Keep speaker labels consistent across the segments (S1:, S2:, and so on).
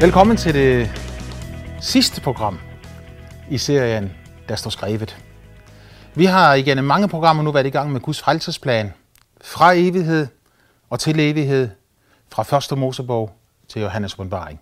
S1: Velkommen til det sidste program i serien, der står skrevet. Vi har igennem mange programmer nu været i gang med Guds frelsesplan. Fra evighed og til evighed. Fra første Mosebog til Johannes åbenbaring.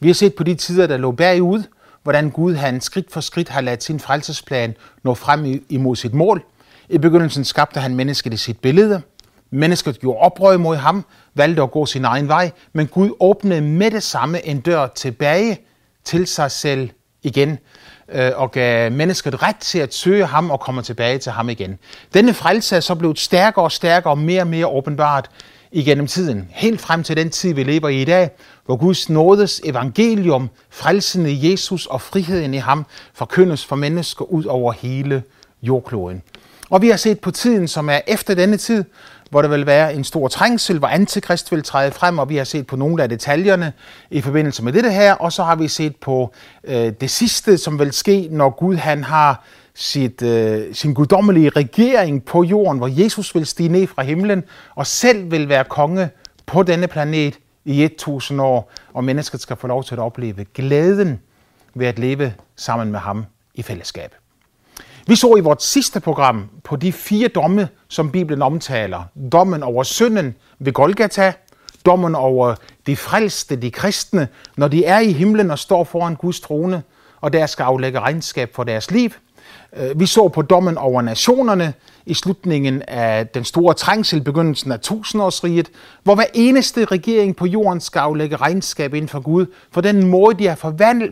S1: Vi har set på de tider, der lå bagud, hvordan Gud han skridt for skridt har ladet sin frelsesplan nå frem imod sit mål. I begyndelsen skabte han mennesket i sit billede. Mennesket gjorde oprør mod ham, valgte at gå sin egen vej, men Gud åbnede med det samme en dør tilbage til sig selv igen øh, og gav mennesket ret til at søge ham og komme tilbage til ham igen. Denne frelse er så blevet stærkere og stærkere og mere og mere åbenbart igennem tiden, helt frem til den tid, vi lever i i dag, hvor Guds nådes evangelium, frelsen i Jesus og friheden i ham forkyndes for mennesker ud over hele jordkloden. Og vi har set på tiden, som er efter denne tid, hvor der vil være en stor trængsel, hvor antikrist vil træde frem, og vi har set på nogle af detaljerne i forbindelse med dette her, og så har vi set på øh, det sidste, som vil ske, når Gud han har sit, øh, sin guddommelige regering på jorden, hvor Jesus vil stige ned fra himlen og selv vil være konge på denne planet i 1000 år, og mennesket skal få lov til at opleve glæden ved at leve sammen med ham i fællesskab. Vi så i vores sidste program på de fire domme, som Bibelen omtaler. Dommen over synden ved Golgata, dommen over de frelste, de kristne, når de er i himlen og står foran Guds trone, og der skal aflægge regnskab for deres liv – Øh, vi så på dommen over nationerne i slutningen af den store trængsel, begyndelsen af tusindårsriget, hvor hver eneste regering på jorden skal aflægge regnskab inden for Gud, for den måde, de har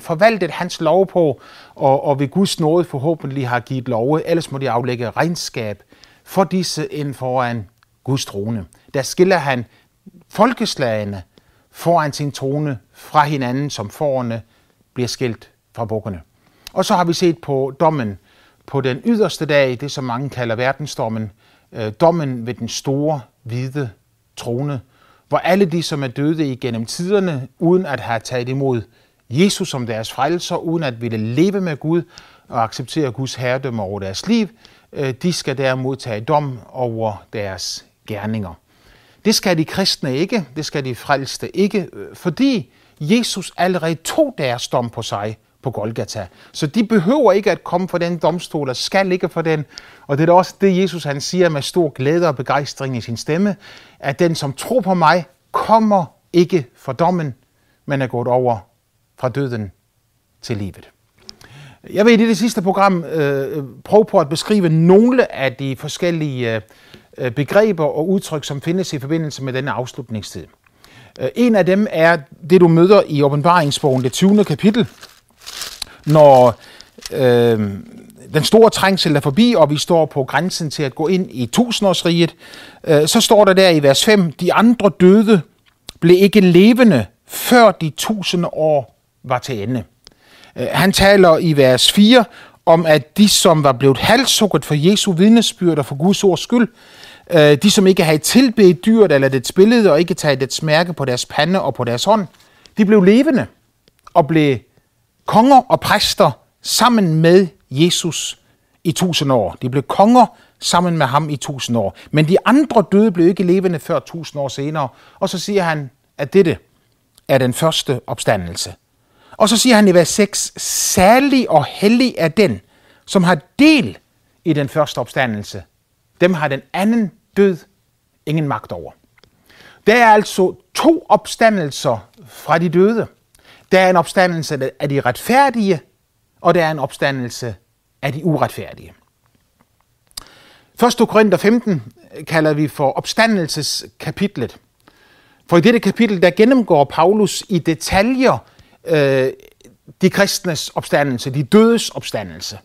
S1: forvaltet hans lov på, og, og ved Guds nåde forhåbentlig har givet love, ellers må de aflægge regnskab for disse inden foran Guds trone. Der skiller han folkeslagene foran sin trone fra hinanden, som forerne bliver skilt fra bukkerne. Og så har vi set på dommen på den yderste dag, det som mange kalder verdensdommen, øh, dommen ved den store, hvide trone, hvor alle de, som er døde igennem tiderne, uden at have taget imod Jesus som deres frelser, uden at ville leve med Gud og acceptere Guds herredømme over deres liv, øh, de skal derimod tage dom over deres gerninger. Det skal de kristne ikke, det skal de frelste ikke, øh, fordi Jesus allerede tog deres dom på sig på Golgata. Så de behøver ikke at komme for den domstol, og skal ikke for den. Og det er da også det, Jesus han siger med stor glæde og begejstring i sin stemme, at den, som tror på mig, kommer ikke for dommen, men er gået over fra døden til livet. Jeg vil i det sidste program øh, prøve på at beskrive nogle af de forskellige øh, begreber og udtryk, som findes i forbindelse med denne afslutningstid. Øh, en af dem er det, du møder i åbenbaringsbogen, det 20. kapitel, når øh, den store trængsel er forbi, og vi står på grænsen til at gå ind i tusindårsriget, øh, så står der der i vers 5, de andre døde blev ikke levende, før de tusinde år var til ende. Øh, han taler i vers 4 om, at de, som var blevet halssukket for Jesu vidnesbyrd og for Guds ords skyld, øh, de, som ikke havde tilbedt dyret eller dets billede og ikke taget dets mærke på deres pande og på deres hånd, de blev levende og blev konger og præster sammen med Jesus i tusind år. De blev konger sammen med ham i tusind år. Men de andre døde blev ikke levende før tusind år senere. Og så siger han, at dette er den første opstandelse. Og så siger han i vers 6, særlig og hellig er den, som har del i den første opstandelse. Dem har den anden død ingen magt over. Der er altså to opstandelser fra de døde. Der er en opstandelse af de retfærdige, og der er en opstandelse af de uretfærdige. 1. Korinther 15 kalder vi for opstandelseskapitlet. For i dette kapitel, der gennemgår Paulus i detaljer øh, de kristnes opstandelse, de dødes opstandelse.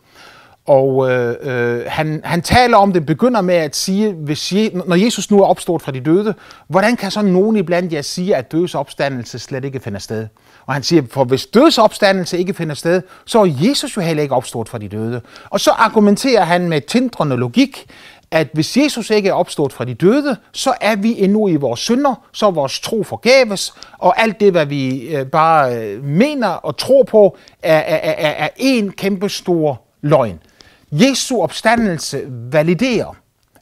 S1: Og øh, øh, han, han taler om det, begynder med at sige, hvis Je, når Jesus nu er opstået fra de døde, hvordan kan så nogen iblandt jer sige, at dødsopstandelse slet ikke finder sted? Og han siger, for hvis dødsopstandelse ikke finder sted, så er Jesus jo heller ikke opstået fra de døde. Og så argumenterer han med tindrende logik, at hvis Jesus ikke er opstået fra de døde, så er vi endnu i vores synder, så er vores tro forgæves, og alt det, hvad vi øh, bare øh, mener og tror på, er, er, er, er en kæmpe stor løgn. Jesu opstandelse validerer.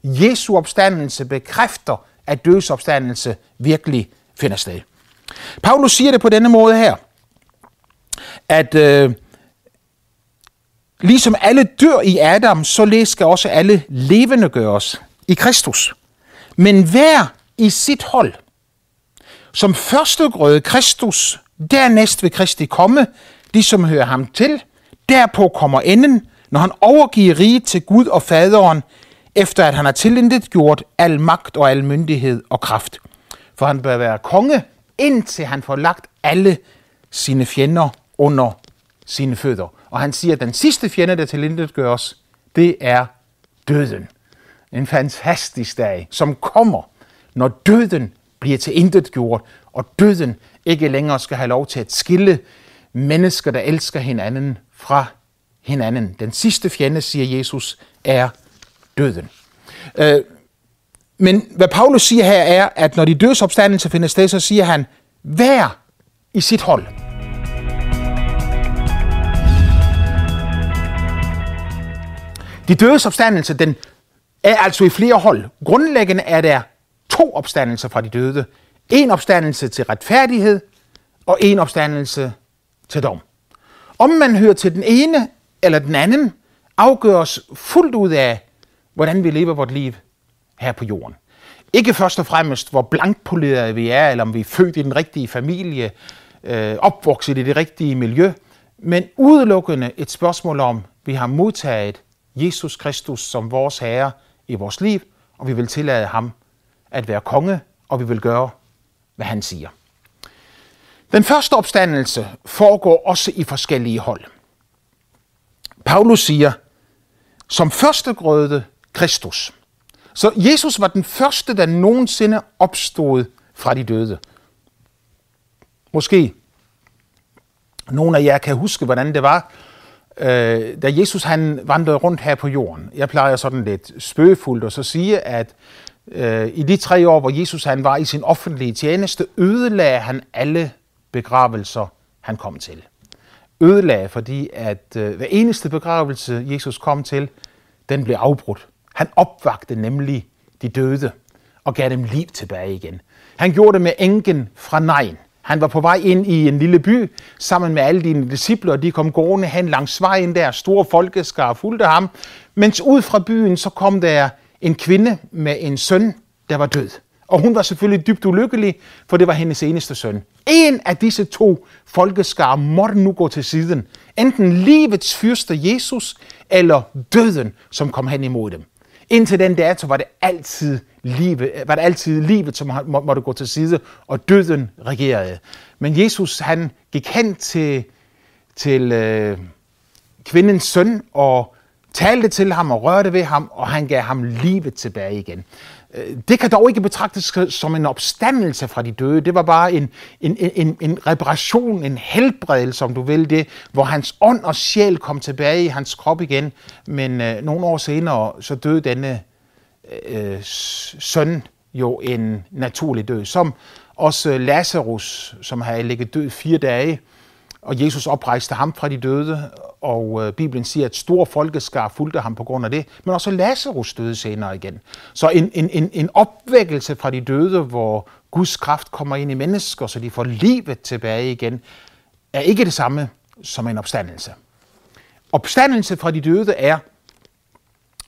S1: Jesu opstandelse bekræfter, at dødsopstandelse virkelig finder sted. Paulus siger det på denne måde her. at øh, ligesom alle dør i Adam, så skal også alle levende gøres i Kristus. Men hver i sit hold. Som første grøde Kristus, dernæst vil Kristi komme, de som hører ham til, derpå kommer enden, når han overgiver riget til Gud og faderen, efter at han har tilindet gjort al magt og al myndighed og kraft. For han bør være konge, indtil han får lagt alle sine fjender under sine fødder. Og han siger, at den sidste fjende, der tilintet gøres, det er døden. En fantastisk dag, som kommer, når døden bliver til intet gjort, og døden ikke længere skal have lov til at skille mennesker, der elsker hinanden fra hinanden. Den sidste fjende, siger Jesus, er døden. Øh, men hvad Paulus siger her er, at når de dødes opstandelse finder sted, så siger han, vær i sit hold. De dødes opstandelse, den er altså i flere hold. Grundlæggende er der to opstandelser fra de døde. En opstandelse til retfærdighed, og en opstandelse til dom. Om man hører til den ene eller den anden, afgøres fuldt ud af, hvordan vi lever vores liv her på jorden. Ikke først og fremmest, hvor blankpolerede vi er, eller om vi er født i den rigtige familie, øh, opvokset i det rigtige miljø, men udelukkende et spørgsmål om, vi har modtaget Jesus Kristus som vores Herre i vores liv, og vi vil tillade ham at være konge, og vi vil gøre, hvad han siger. Den første opstandelse foregår også i forskellige hold. Paulus siger, som første grøde Kristus. Så Jesus var den første, der nogensinde opstod fra de døde. Måske nogle af jer kan huske, hvordan det var, øh, da Jesus han vandrede rundt her på jorden. Jeg plejer sådan lidt spøgefuldt at så sige, at øh, i de tre år, hvor Jesus han var i sin offentlige tjeneste, ødelagde han alle begravelser, han kom til. Ødelagde, fordi at øh, hver eneste begravelse, Jesus kom til, den blev afbrudt. Han opvagte nemlig de døde og gav dem liv tilbage igen. Han gjorde det med enken fra Nejen. Han var på vej ind i en lille by sammen med alle dine disciple, og de kom gående hen langs vejen der. Store folkeskar fulgte ham. Mens ud fra byen, så kom der en kvinde med en søn, der var død. Og hun var selvfølgelig dybt ulykkelig, for det var hendes eneste søn. En af disse to folkeskar måtte nu gå til siden. Enten livets fyrste Jesus, eller døden, som kom hen imod dem. Indtil den dato var det altid livet, var det altid livet, som må, måtte gå til side, og døden regerede. Men Jesus, han gik hen til, til øh, kvindens søn og talte til ham og rørte ved ham, og han gav ham livet tilbage igen. Øh, det kan dog ikke betragtes som en opstandelse fra de døde. Det var bare en, en, en, en reparation, en helbredelse, om du vil det, hvor hans ånd og sjæl kom tilbage i hans krop igen. Men øh, nogle år senere, så døde denne øh, søn jo en naturlig død, som også Lazarus, som havde ligget død fire dage, og Jesus oprejste ham fra de døde, og øh, Bibelen siger, at stor folkeskar fulgte ham på grund af det, men også Lazarus døde senere igen. Så en, en, en, en opvækkelse fra de døde, hvor Guds kraft kommer ind i mennesker, så de får livet tilbage igen, er ikke det samme som en opstandelse. Opstandelse fra de døde er,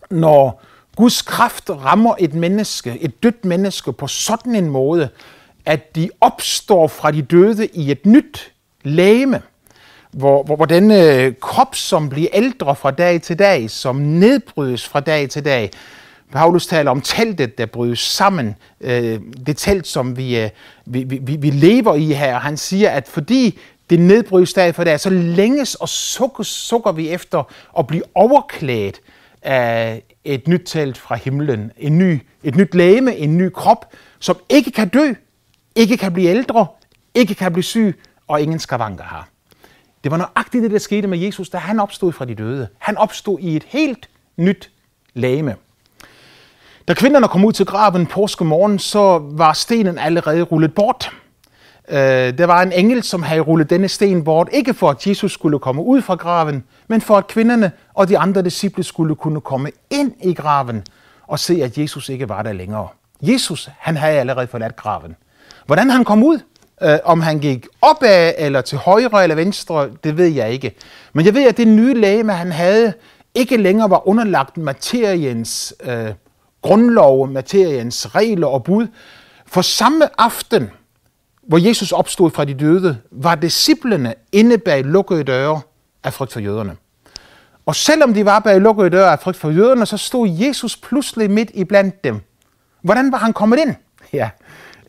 S1: når Guds kraft rammer et menneske, et dødt menneske, på sådan en måde, at de opstår fra de døde i et nyt lægeme hvor, hvor, hvor denne øh, krop, som bliver ældre fra dag til dag, som nedbrydes fra dag til dag, Paulus taler om teltet, der brydes sammen. Øh, det telt, som vi, øh, vi, vi, vi lever i her. Han siger, at fordi det nedbrydes dag for dag, så længes og sukker, sukker vi efter at blive overklædt af et nyt telt fra himlen. En ny, et nyt læme, en ny krop, som ikke kan dø, ikke kan blive ældre, ikke kan blive syg, og ingen skavanker har. Det var nøjagtigt det, der skete med Jesus, da han opstod fra de døde. Han opstod i et helt nyt lame. Da kvinderne kom ud til graven påskemorgen, så var stenen allerede rullet bort. Øh, der var en engel, som havde rullet denne sten bort, ikke for at Jesus skulle komme ud fra graven, men for at kvinderne og de andre disciple skulle kunne komme ind i graven og se, at Jesus ikke var der længere. Jesus, han havde allerede forladt graven. Hvordan han kom ud, Uh, om han gik opad eller til højre eller venstre, det ved jeg ikke. Men jeg ved, at det nye læge, han havde, ikke længere var underlagt materiens uh, grundlov, materiens regler og bud. For samme aften, hvor Jesus opstod fra de døde, var disciplene inde bag lukkede døre af frygt for jøderne. Og selvom de var bag lukkede døre af frygt for jøderne, så stod Jesus pludselig midt i blandt dem. Hvordan var han kommet ind? Ja,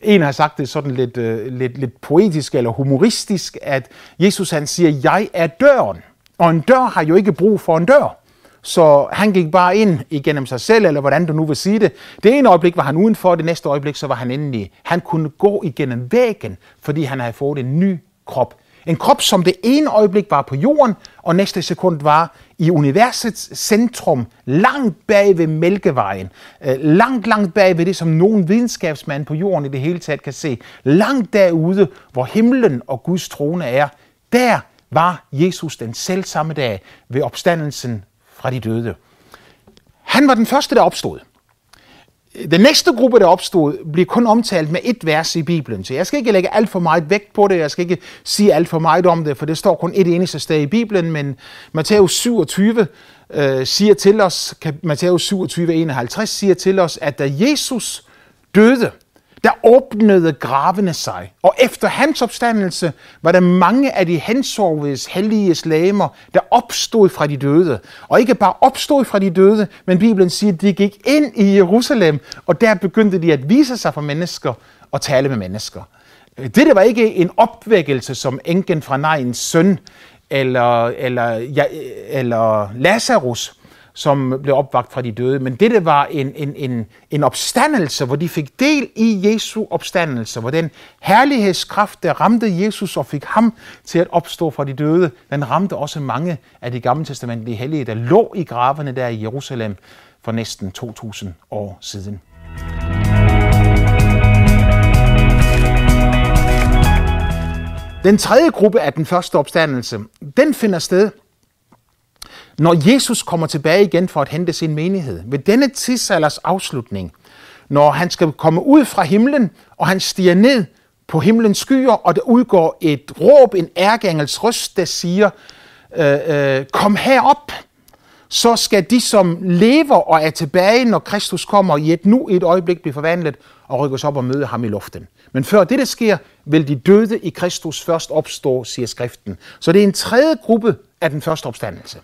S1: en har sagt det sådan lidt, øh, lidt, lidt poetisk eller humoristisk, at Jesus han siger, jeg er døren. Og en dør har jo ikke brug for en dør. Så han gik bare ind igennem sig selv, eller hvordan du nu vil sige det. Det ene øjeblik var han udenfor, det næste øjeblik så var han inde i. Han kunne gå igennem væggen, fordi han havde fået en ny krop. En krop, som det ene øjeblik var på jorden, og næste sekund var i universets centrum, langt bag ved Mælkevejen, øh, langt, langt bag ved det, som nogen videnskabsmand på jorden i det hele taget kan se, langt derude, hvor himlen og Guds trone er, der var Jesus den selv samme dag ved opstandelsen fra de døde. Han var den første, der opstod. Den næste gruppe, der opstod, bliver kun omtalt med et vers i Bibelen. Så jeg skal ikke lægge alt for meget vægt på det, jeg skal ikke sige alt for meget om det, for det står kun et eneste sted i Bibelen, men Matthæus 27 øh, siger til os, Matthæus 27, 51 siger til os, at da Jesus døde, der åbnede gravene sig, og efter hans opstandelse var der mange af de hensovede hellige slamer, der opstod fra de døde. Og ikke bare opstod fra de døde, men Bibelen siger, at de gik ind i Jerusalem, og der begyndte de at vise sig for mennesker og tale med mennesker. Dette var ikke en opvækkelse som enken fra Nejens søn, eller, eller, ja, eller Lazarus, som blev opvagt fra de døde, men dette var en, en, en, en opstandelse, hvor de fik del i Jesu opstandelse, hvor den herlighedskraft, der ramte Jesus og fik ham til at opstå fra de døde, den ramte også mange af de gamle testamentlige hellige, der lå i gravene der i Jerusalem for næsten 2000 år siden. Den tredje gruppe af den første opstandelse, den finder sted når Jesus kommer tilbage igen for at hente sin menighed, ved denne tidsalders afslutning, når han skal komme ud fra himlen, og han stiger ned på himlens skyer, og der udgår et råb, en ærgængels røst, der siger, øh, øh, kom herop, så skal de, som lever og er tilbage, når Kristus kommer i et nu et øjeblik blive forvandlet og rykkes op og møde ham i luften. Men før det, der sker, vil de døde i Kristus først opstå, siger skriften. Så det er en tredje gruppe af den første opstandelse.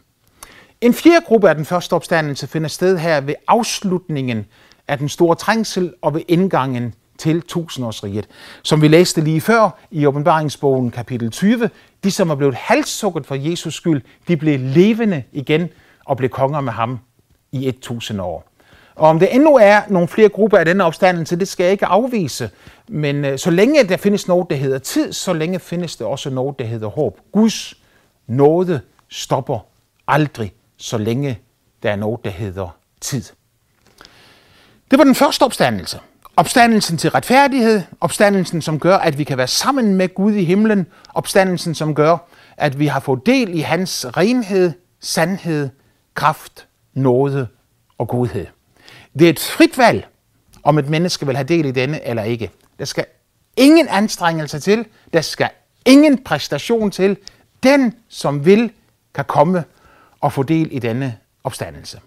S1: En fjerde gruppe af den første opstandelse finder sted her ved afslutningen af den store trængsel og ved indgangen til tusindårsriget. Som vi læste lige før i åbenbaringsbogen kapitel 20, de som er blevet halssukket for Jesus skyld, de blev levende igen og blev konger med ham i 1000 år. Og om det endnu er nogle flere grupper af denne opstandelse, det skal jeg ikke afvise. Men øh, så længe der findes noget, der hedder tid, så længe findes der også noget, der hedder håb. Guds nåde stopper aldrig så længe der er noget, der hedder tid. Det var den første opstandelse. Opstandelsen til retfærdighed, opstandelsen, som gør, at vi kan være sammen med Gud i himlen, opstandelsen, som gør, at vi har fået del i hans renhed, sandhed, kraft, nåde og godhed. Det er et frit valg, om et menneske vil have del i denne eller ikke. Der skal ingen anstrengelse til, der skal ingen præstation til. Den, som vil, kan komme og få del i denne opstandelse.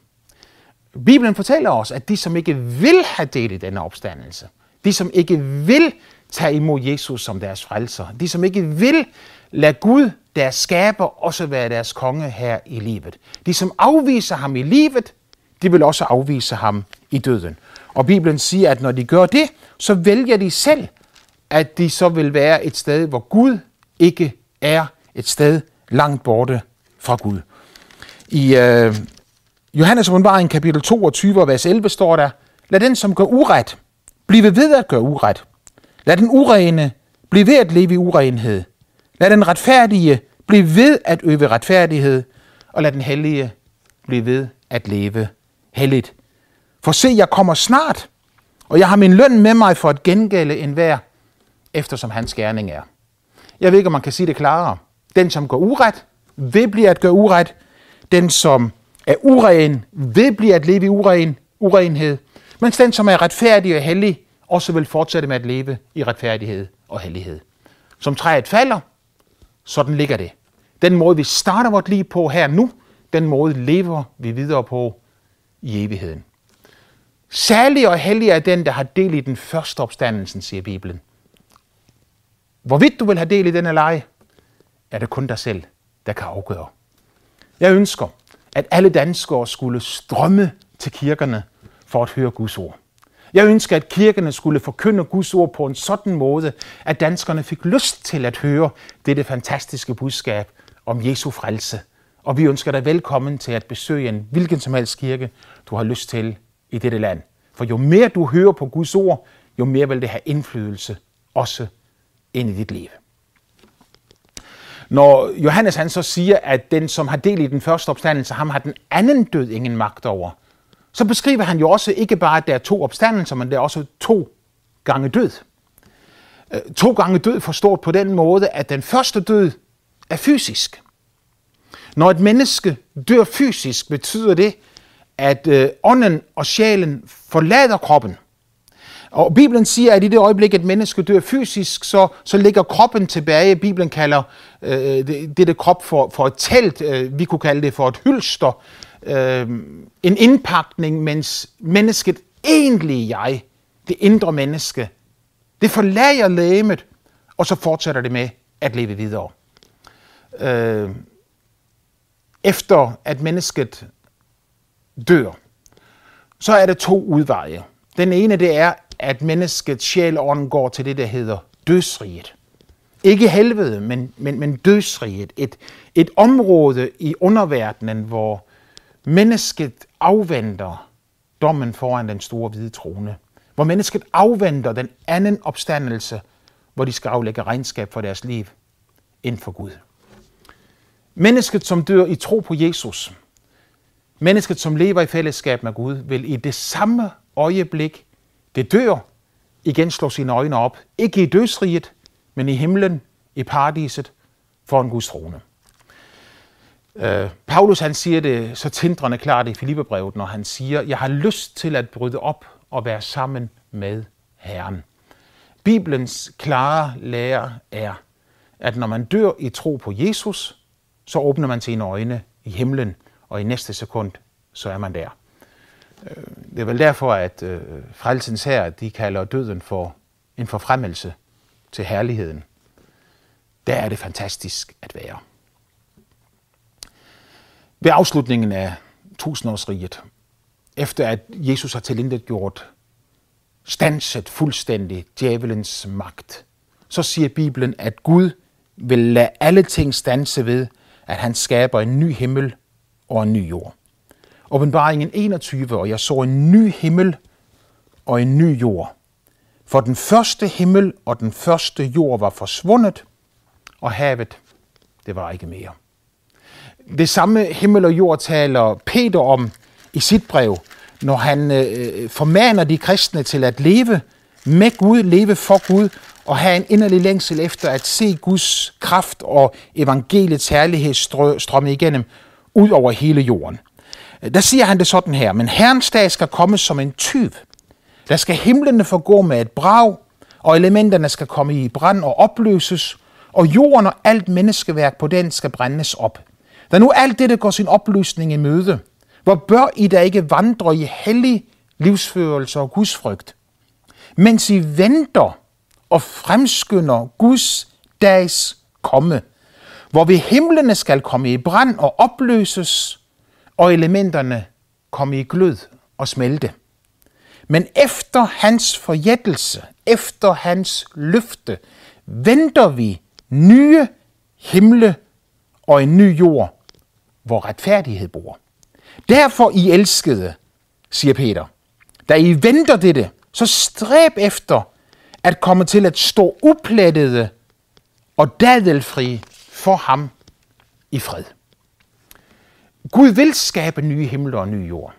S1: Bibelen fortæller os, at de, som ikke vil have del i denne opstandelse, de, som ikke vil tage imod Jesus som deres frelser, de, som ikke vil lade Gud, deres skaber, også være deres konge her i livet. De, som afviser ham i livet, de vil også afvise ham i døden. Og Bibelen siger, at når de gør det, så vælger de selv, at de så vil være et sted, hvor Gud ikke er et sted langt borte fra Gud. I øh, Johannes åbenbaring kapitel 22, vers 11 står der, Lad den, som gør uret, blive ved at gøre uret. Lad den urene blive ved at leve i urenhed. Lad den retfærdige blive ved at øve retfærdighed, og lad den hellige blive ved at leve helligt. For se, jeg kommer snart, og jeg har min løn med mig for at gengælde enhver, eftersom hans gerning er. Jeg ved ikke, om man kan sige det klarere. Den, som går uret, vil blive at gøre uret, den, som er uren, vil blive at leve i uren, urenhed, mens den, som er retfærdig og hellig, også vil fortsætte med at leve i retfærdighed og hellighed. som træet falder, sådan ligger det. Den måde, vi starter vort liv på her nu, den måde lever vi videre på i evigheden. Særlig og hellig er den, der har del i den første opstandelsen, siger Bibelen. Hvorvidt du vil have del i den eller ej, er det kun dig selv, der kan afgøre. Jeg ønsker, at alle danskere skulle strømme til kirkerne for at høre Guds ord. Jeg ønsker, at kirkerne skulle forkynde Guds ord på en sådan måde, at danskerne fik lyst til at høre dette fantastiske budskab om Jesu frelse. Og vi ønsker dig velkommen til at besøge en hvilken som helst kirke, du har lyst til i dette land. For jo mere du hører på Guds ord, jo mere vil det have indflydelse også ind i dit liv. Når Johannes han så siger, at den, som har del i den første opstandelse, ham har den anden død ingen magt over, så beskriver han jo også ikke bare, at der er to opstandelser, men der er også to gange død. Øh, to gange død forstået på den måde, at den første død er fysisk. Når et menneske dør fysisk, betyder det, at øh, ånden og sjælen forlader kroppen. Og Bibelen siger, at i det øjeblik, et menneske dør fysisk, så, så ligger kroppen tilbage. Bibelen kalder øh, det, det krop for, for et telt. Øh, vi kunne kalde det for et hylster. Øh, en indpakning, mens mennesket egentlig jeg, det indre menneske, det forlader lægemet, og så fortsætter det med at leve videre. Øh, efter at mennesket dør, så er der to udveje. Den ene det er, at menneskets sjæl går til det, der hedder dødsriget. Ikke helvede, men, men, men dødsriget. Et, et område i underverdenen, hvor mennesket afventer dommen foran den store hvide trone. Hvor mennesket afventer den anden opstandelse, hvor de skal aflægge regnskab for deres liv inden for Gud. Mennesket, som dør i tro på Jesus, mennesket, som lever i fællesskab med Gud, vil i det samme øjeblik, det dør, igen slår sine øjne op. Ikke i dødsriget, men i himlen, i paradiset, for en Guds trone. Uh, Paulus han siger det så tindrende klart i Filipperbrevet, når han siger, jeg har lyst til at bryde op og være sammen med Herren. Bibelens klare lære er, at når man dør i tro på Jesus, så åbner man sine øjne i himlen, og i næste sekund, så er man der. Øh, det er vel derfor, at øh, frelsens her, de kalder døden for en forfremmelse til herligheden. Der er det fantastisk at være. Ved afslutningen af tusindårsriget, efter at Jesus har tilindet gjort stanset fuldstændig djævelens magt, så siger Bibelen, at Gud vil lade alle ting stanse ved, at han skaber en ny himmel og en ny jord. Åbenbaringen 21, og jeg så en ny himmel og en ny jord. For den første himmel og den første jord var forsvundet, og havet, det var ikke mere. Det samme himmel og jord taler Peter om i sit brev, når han øh, øh formaner de kristne til at leve med Gud, leve for Gud, og have en inderlig længsel efter at se Guds kraft og evangeliets herlighed strømme igennem ud over hele jorden. Øh, der siger han det sådan her, men Herrens dag skal komme som en tyv. Der skal himlene forgå med et brag, og elementerne skal komme i brand og opløses, og jorden og alt menneskeværk på den skal brændes op. Da nu alt dette går sin opløsning i møde, hvor bør I da ikke vandre i hellig livsførelse og gudsfrygt, mens I venter og fremskynder Guds dags komme, hvor vi himlene skal komme i brand og opløses, og elementerne komme i glød og smelte. Men efter hans forjættelse, efter hans løfte, venter vi nye himle og en ny jord, hvor retfærdighed bor. Derfor I elskede, siger Peter, da I venter dette, så stræb efter at komme til at stå uplettede og dadelfri for ham i fred. Gud vil skabe nye himler og nye jord.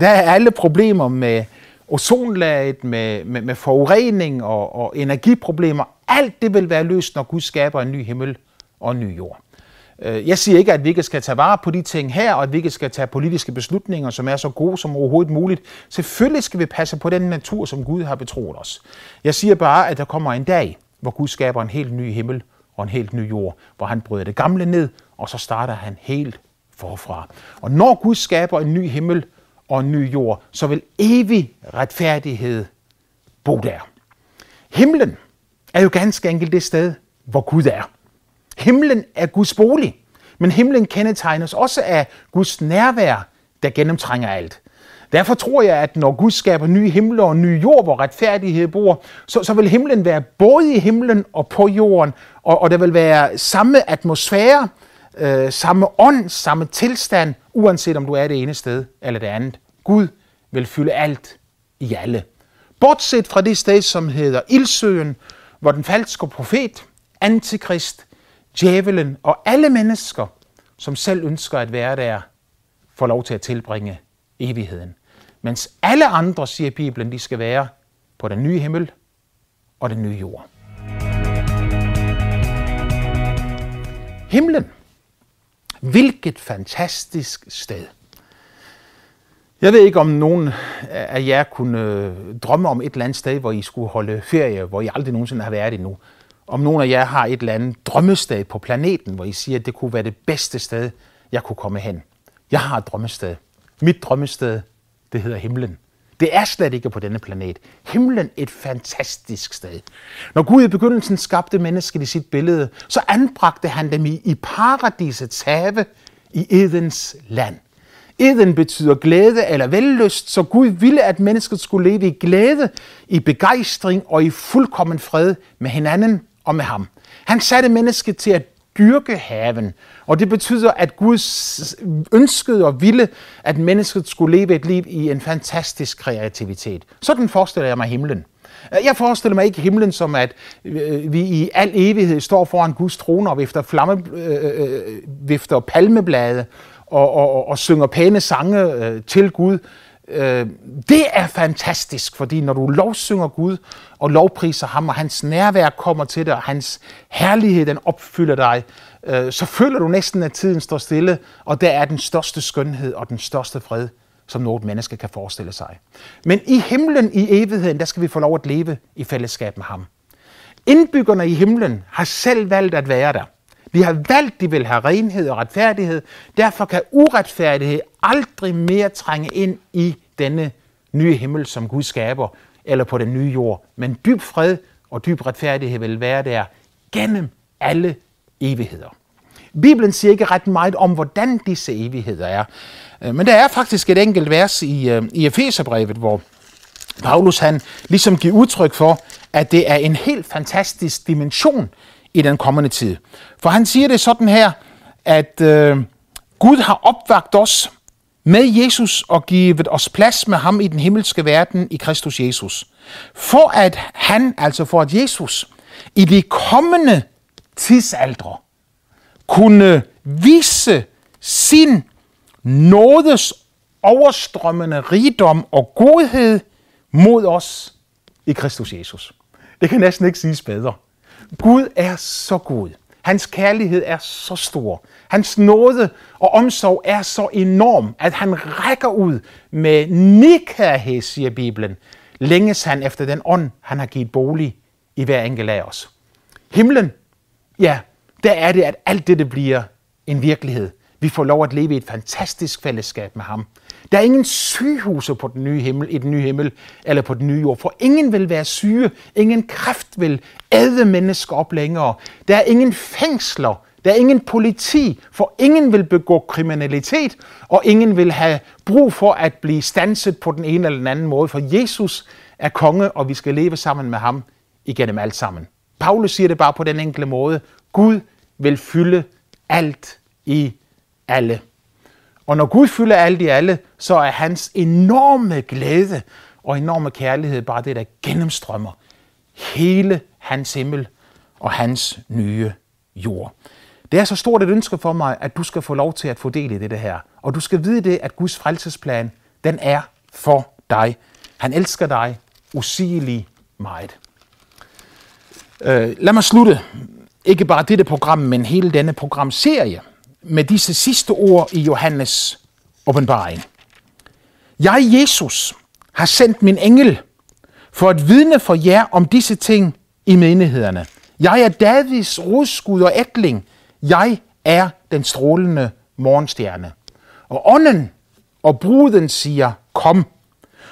S1: Der er alle problemer med ozonlaget, med, med, med forurening og, og energiproblemer. Alt det vil være løst, når Gud skaber en ny himmel og en ny jord. Øh, jeg siger ikke, at vi ikke skal tage vare på de ting her, og at vi ikke skal tage politiske beslutninger, som er så gode som overhovedet muligt. Selvfølgelig skal vi passe på den natur, som Gud har betroet os. Jeg siger bare, at der kommer en dag, hvor Gud skaber en helt ny himmel og en helt ny jord, hvor han bryder det gamle ned, og så starter han helt forfra. Og når Gud skaber en ny himmel og en ny jord, så vil evig retfærdighed bo der. Himlen er jo ganske enkelt det sted, hvor Gud er. Himlen er Guds bolig, men himlen kendetegnes også af Guds nærvær, der gennemtrænger alt. Derfor tror jeg, at når Gud skaber nye himler og nye jord, hvor retfærdighed bor, så, så vil himlen være både i himlen og på jorden, og, og der vil være samme atmosfære, øh, samme ånd, samme tilstand, uanset om du er det ene sted eller det andet. Gud vil fylde alt i alle. Bortset fra det sted, som hedder Ildsøen, hvor den falske profet, antikrist, djævelen og alle mennesker, som selv ønsker at være der, får lov til at tilbringe evigheden. Mens alle andre, siger Bibelen, de skal være på den nye himmel og den nye jord. Himlen. Hvilket fantastisk sted. Jeg ved ikke, om nogen af jer kunne øh, drømme om et eller andet sted, hvor I skulle holde ferie, hvor I aldrig nogensinde har været endnu. Om nogen af jer har et eller andet drømmested på planeten, hvor I siger, at det kunne være det bedste sted, jeg kunne komme hen. Jeg har et drømmested. Mit drømmested, det hedder himlen. Det er slet ikke på denne planet. Himlen et fantastisk sted. Når Gud i begyndelsen skabte mennesket i sit billede, så anbragte han dem i, i paradisets have i Edens land. Eden betyder glæde eller vellyst, så Gud ville, at mennesket skulle leve i glæde, i begejstring og i fuldkommen fred med hinanden og med ham. Han satte mennesket til at dyrke haven, og det betyder, at Gud ønskede og ville, at mennesket skulle leve et liv i en fantastisk kreativitet. Sådan forestiller jeg mig himlen. Jeg forestiller mig ikke himlen som, at øh, vi i al evighed står foran Guds trone og vifter, flamme, øh, øh, øh vifter palmeblade og, og, og synger pæne sange øh, til Gud. Øh, det er fantastisk, fordi når du lovsynger Gud og lovpriser ham, og hans nærvær kommer til dig, og hans herlighed den opfylder dig, øh, så føler du næsten, at tiden står stille, og der er den største skønhed og den største fred, som noget menneske kan forestille sig. Men i himlen i evigheden, der skal vi få lov at leve i fællesskab med ham. Indbyggerne i himlen har selv valgt at være der. Vi har valgt, de vil have renhed og retfærdighed. Derfor kan uretfærdighed aldrig mere trænge ind i denne nye himmel, som Gud skaber, eller på den nye jord. Men dyb fred og dyb retfærdighed vil være der gennem alle evigheder. Bibelen siger ikke ret meget om, hvordan disse evigheder er. Øh, men der er faktisk et enkelt vers i, øh, i Efeserbrevet, hvor Paulus han ligesom giver udtryk for, at det er en helt fantastisk dimension i den kommende tid. For han siger det sådan her, at øh, Gud har opvagt os med Jesus og givet os plads med ham i den himmelske verden i Kristus Jesus. For at han, altså for at Jesus, i de kommende tidsaldre kunne vise sin nådes overstrømmende rigdom og godhed mod os i Kristus Jesus. Det kan næsten ikke siges bedre. Gud er så god. Hans kærlighed er så stor. Hans nåde og omsorg er så enorm, at han rækker ud med nikærhed, siger Bibelen, længes han efter den ånd, han har givet bolig i hver enkelt af os. Himlen, ja, der er det, at alt det bliver en virkelighed. Vi får lov at leve i et fantastisk fællesskab med ham. Der er ingen sygehuse på den nye himmel, i den nye himmel eller på den nye jord, for ingen vil være syge. Ingen kræft vil æde mennesker op længere. Der er ingen fængsler. Der er ingen politi, for ingen vil begå kriminalitet, og ingen vil have brug for at blive stanset på den ene eller den anden måde, for Jesus er konge, og vi skal leve sammen med ham igennem alt sammen. Paulus siger det bare på den enkle måde. Gud vil fylde alt i alle. Og når Gud fylder alt i alle, så er hans enorme glæde og enorme kærlighed bare det, der gennemstrømmer hele hans himmel og hans nye jord. Det er så stort et ønske for mig, at du skal få lov til at få del i det her. Og du skal vide det, at Guds frelsesplan, den er for dig. Han elsker dig usigelig meget. Øh, lad mig slutte. Ikke bare dette program, men hele denne programserie med disse sidste ord i Johannes åbenbaring. Jeg, Jesus, har sendt min engel for at vidne for jer om disse ting i menighederne. Jeg er Davids rodskud og ætling. Jeg er den strålende morgenstjerne. Og ånden og bruden siger, kom.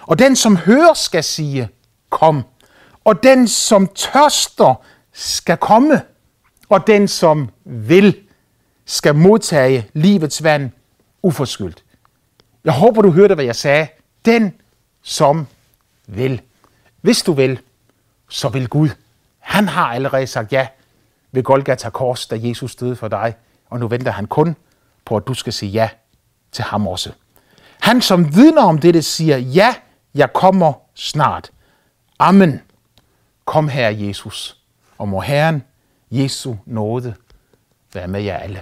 S1: Og den, som hører, skal sige, kom. Og den, som tørster, skal komme. Og den, som vil, skal modtage livets vand uforskyldt. Jeg håber, du hørte, hvad jeg sagde. Den, som vil. Hvis du vil, så vil Gud. Han har allerede sagt ja ved Golgata Kors, da Jesus døde for dig. Og nu venter han kun på, at du skal sige ja til ham også. Han, som vidner om dette, siger, ja, jeg kommer snart. Amen. Kom her, Jesus, og må Herren Jesu nåde være med jer alle.